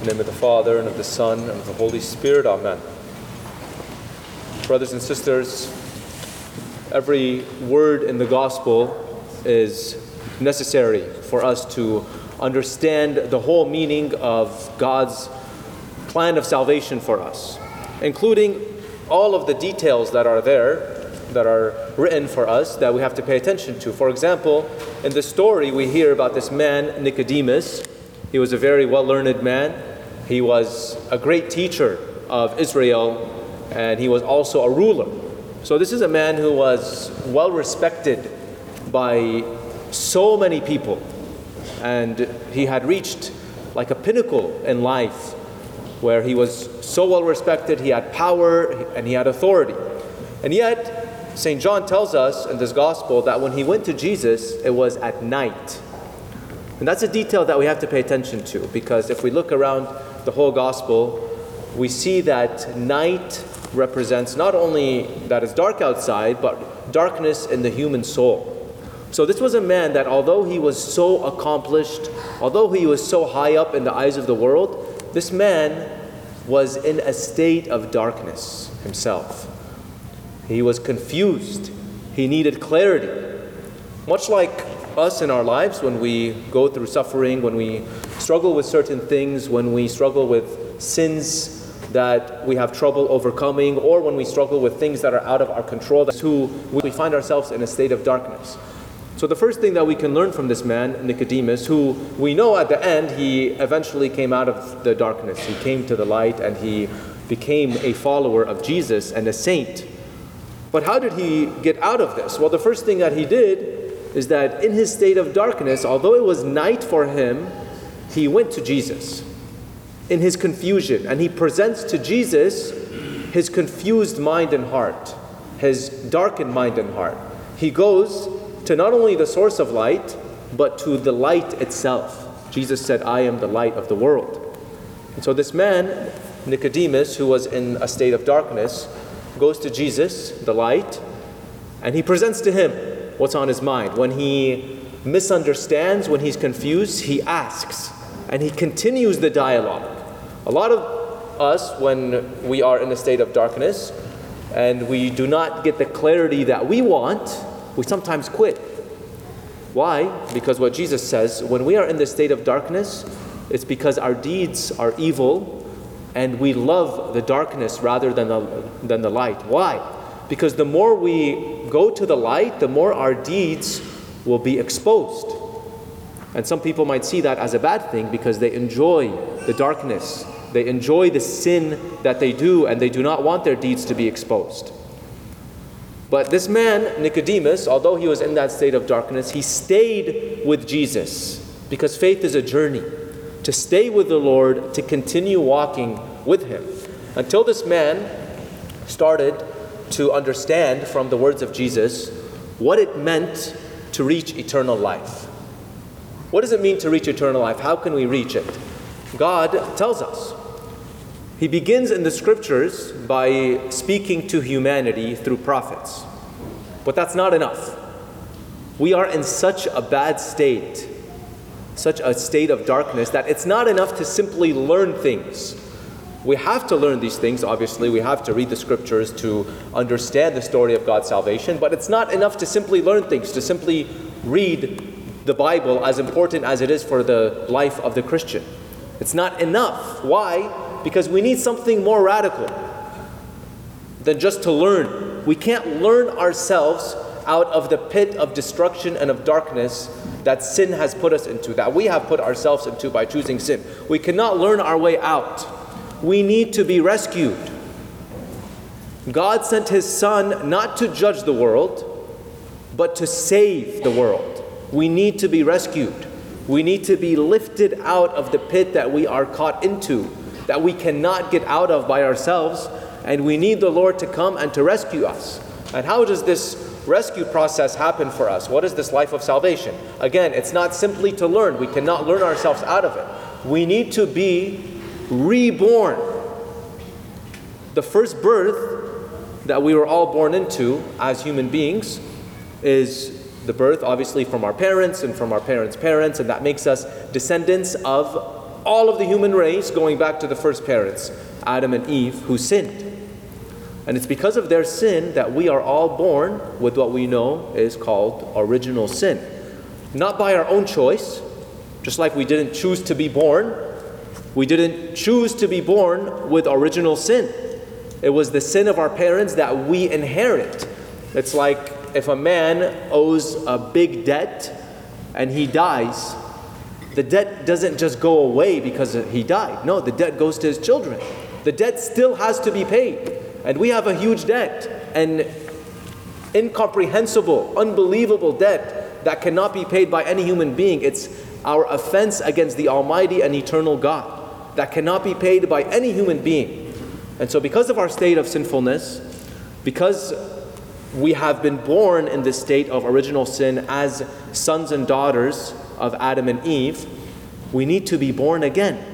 In the name of the Father, and of the Son, and of the Holy Spirit, Amen. Brothers and sisters, every word in the gospel is necessary for us to understand the whole meaning of God's plan of salvation for us, including all of the details that are there that are written for us that we have to pay attention to. For example, in the story, we hear about this man, Nicodemus. He was a very well learned man, he was a great teacher of Israel, and he was also a ruler. So, this is a man who was well respected by so many people, and he had reached like a pinnacle in life where he was so well respected, he had power, and he had authority. And yet, St. John tells us in this gospel that when he went to Jesus, it was at night. And that's a detail that we have to pay attention to because if we look around the whole gospel, we see that night represents not only that it's dark outside, but darkness in the human soul. So, this was a man that, although he was so accomplished, although he was so high up in the eyes of the world, this man was in a state of darkness himself. He was confused, he needed clarity. Much like us in our lives when we go through suffering, when we struggle with certain things, when we struggle with sins that we have trouble overcoming, or when we struggle with things that are out of our control, that's who we find ourselves in a state of darkness. So, the first thing that we can learn from this man, Nicodemus, who we know at the end he eventually came out of the darkness, he came to the light, and he became a follower of Jesus and a saint. But how did he get out of this? Well, the first thing that he did is that in his state of darkness, although it was night for him, he went to Jesus in his confusion and he presents to Jesus his confused mind and heart, his darkened mind and heart. He goes to not only the source of light, but to the light itself. Jesus said, I am the light of the world. And so this man, Nicodemus, who was in a state of darkness, goes to Jesus, the light, and he presents to him what's on his mind. When he misunderstands, when he's confused, he asks and he continues the dialogue. A lot of us, when we are in a state of darkness and we do not get the clarity that we want, we sometimes quit. Why? Because what Jesus says, when we are in the state of darkness, it's because our deeds are evil and we love the darkness rather than the, than the light. Why? Because the more we go to the light, the more our deeds will be exposed. And some people might see that as a bad thing because they enjoy the darkness. They enjoy the sin that they do and they do not want their deeds to be exposed. But this man, Nicodemus, although he was in that state of darkness, he stayed with Jesus because faith is a journey. To stay with the Lord, to continue walking with him. Until this man started to understand from the words of Jesus what it meant to reach eternal life. What does it mean to reach eternal life? How can we reach it? God tells us. He begins in the scriptures by speaking to humanity through prophets. But that's not enough. We are in such a bad state, such a state of darkness, that it's not enough to simply learn things. We have to learn these things, obviously. We have to read the scriptures to understand the story of God's salvation, but it's not enough to simply learn things, to simply read the Bible, as important as it is for the life of the Christian. It's not enough. Why? Because we need something more radical than just to learn. We can't learn ourselves out of the pit of destruction and of darkness that sin has put us into, that we have put ourselves into by choosing sin. We cannot learn our way out we need to be rescued. God sent his Son not to judge the world, but to save the world. We need to be rescued. We need to be lifted out of the pit that we are caught into, that we cannot get out of by ourselves, and we need the Lord to come and to rescue us. And how does this rescue process happen for us? What is this life of salvation? Again, it's not simply to learn, we cannot learn ourselves out of it. We need to be reborn. The first birth that we were all born into as human beings is the birth, obviously, from our parents and from our parents' parents, and that makes us descendants of all of the human race going back to the first parents, Adam and Eve, who sinned. And it's because of their sin that we are all born with what we know is called original sin. Not by our own choice, just like we didn't choose to be born, we didn't choose to be born with original sin. It was the sin of our parents that we inherit. It's like if a man owes a big debt and he dies, the debt doesn't just go away because he died. No, the debt goes to his children. The debt still has to be paid. And we have a huge debt, an incomprehensible, unbelievable debt that cannot be paid by any human being. It's our offense against the Almighty and eternal God that cannot be paid by any human being. And so, because of our state of sinfulness, because we have been born in this state of original sin as sons and daughters of Adam and Eve, we need to be born again.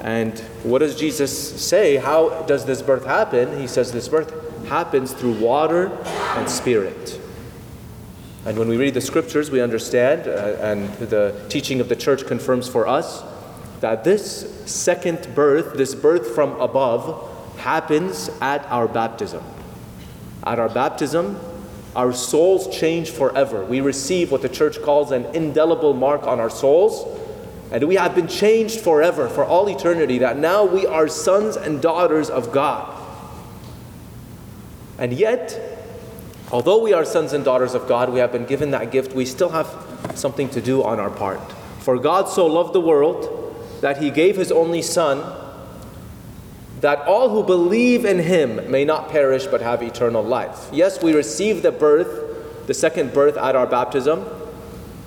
And what does Jesus say? How does this birth happen? He says this birth happens through water and spirit. And when we read the scriptures, we understand, uh, and the teaching of the church confirms for us, that this second birth, this birth from above, happens at our baptism. At our baptism, our souls change forever. We receive what the church calls an indelible mark on our souls and we have been changed forever, for all eternity, that now we are sons and daughters of God. And yet, although we are sons and daughters of God, we have been given that gift, we still have something to do on our part. For God so loved the world that he gave his only Son, that all who believe in him may not perish but have eternal life. Yes, we receive the birth, the second birth at our baptism.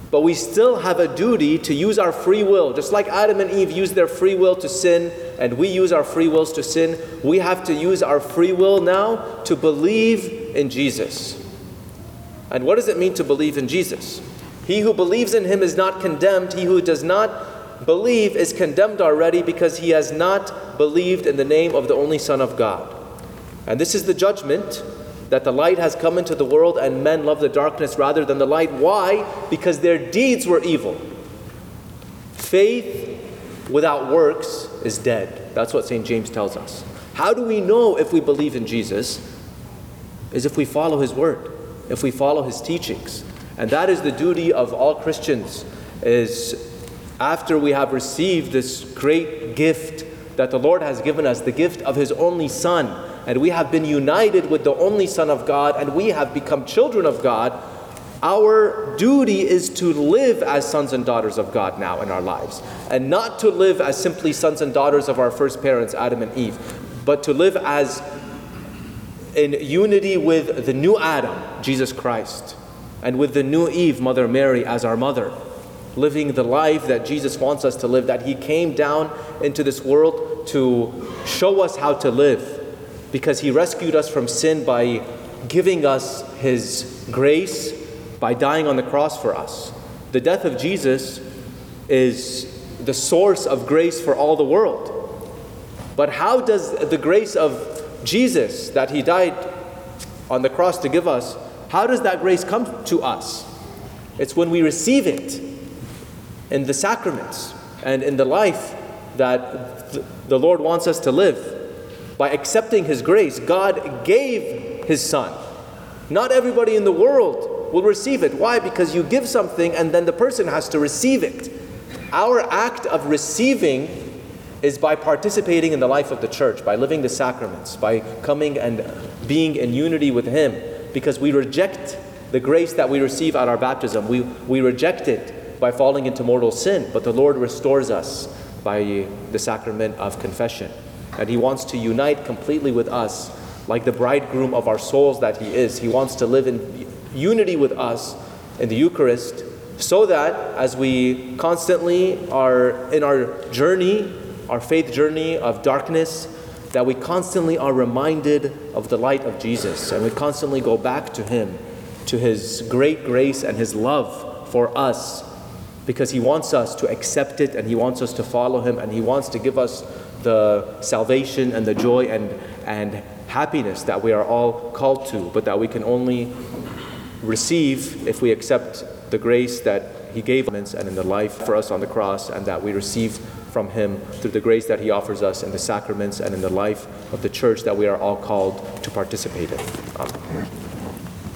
But we still have a duty to use our free will. Just like Adam and Eve used their free will to sin, and we use our free wills to sin, we have to use our free will now to believe in Jesus. And what does it mean to believe in Jesus? He who believes in him is not condemned. He who does not believe is condemned already because he has not believed in the name of the only Son of God. And this is the judgment that the light has come into the world and men love the darkness rather than the light. Why? Because their deeds were evil. Faith without works is dead. That's what St. James tells us. How do we know if we believe in Jesus? Is if we follow his word, if we follow his teachings. And that is the duty of all Christians is after we have received this great gift that the Lord has given us, the gift of his only son, and we have been united with the only Son of God, and we have become children of God, our duty is to live as sons and daughters of God now in our lives, and not to live as simply sons and daughters of our first parents, Adam and Eve, but to live as in unity with the new Adam, Jesus Christ, and with the new Eve, Mother Mary, as our mother, living the life that Jesus wants us to live, that He came down into this world to show us how to live because he rescued us from sin by giving us his grace by dying on the cross for us. The death of Jesus is the source of grace for all the world. But how does the grace of Jesus that he died on the cross to give us, how does that grace come to us? It's when we receive it in the sacraments and in the life that the Lord wants us to live. By accepting His grace, God gave His Son. Not everybody in the world will receive it. Why? Because you give something and then the person has to receive it. Our act of receiving is by participating in the life of the church, by living the sacraments, by coming and being in unity with Him, because we reject the grace that we receive at our baptism. We, we reject it by falling into mortal sin, but the Lord restores us by the sacrament of confession and He wants to unite completely with us, like the bridegroom of our souls that He is. He wants to live in unity with us in the Eucharist, so that as we constantly are in our journey, our faith journey of darkness, that we constantly are reminded of the light of Jesus and we constantly go back to Him, to His great grace and His love for us, because He wants us to accept it and He wants us to follow Him and He wants to give us the salvation and the joy and, and happiness that we are all called to, but that we can only receive if we accept the grace that He gave us and in the life for us on the cross, and that we receive from Him through the grace that He offers us in the sacraments and in the life of the church that we are all called to participate in. Amen.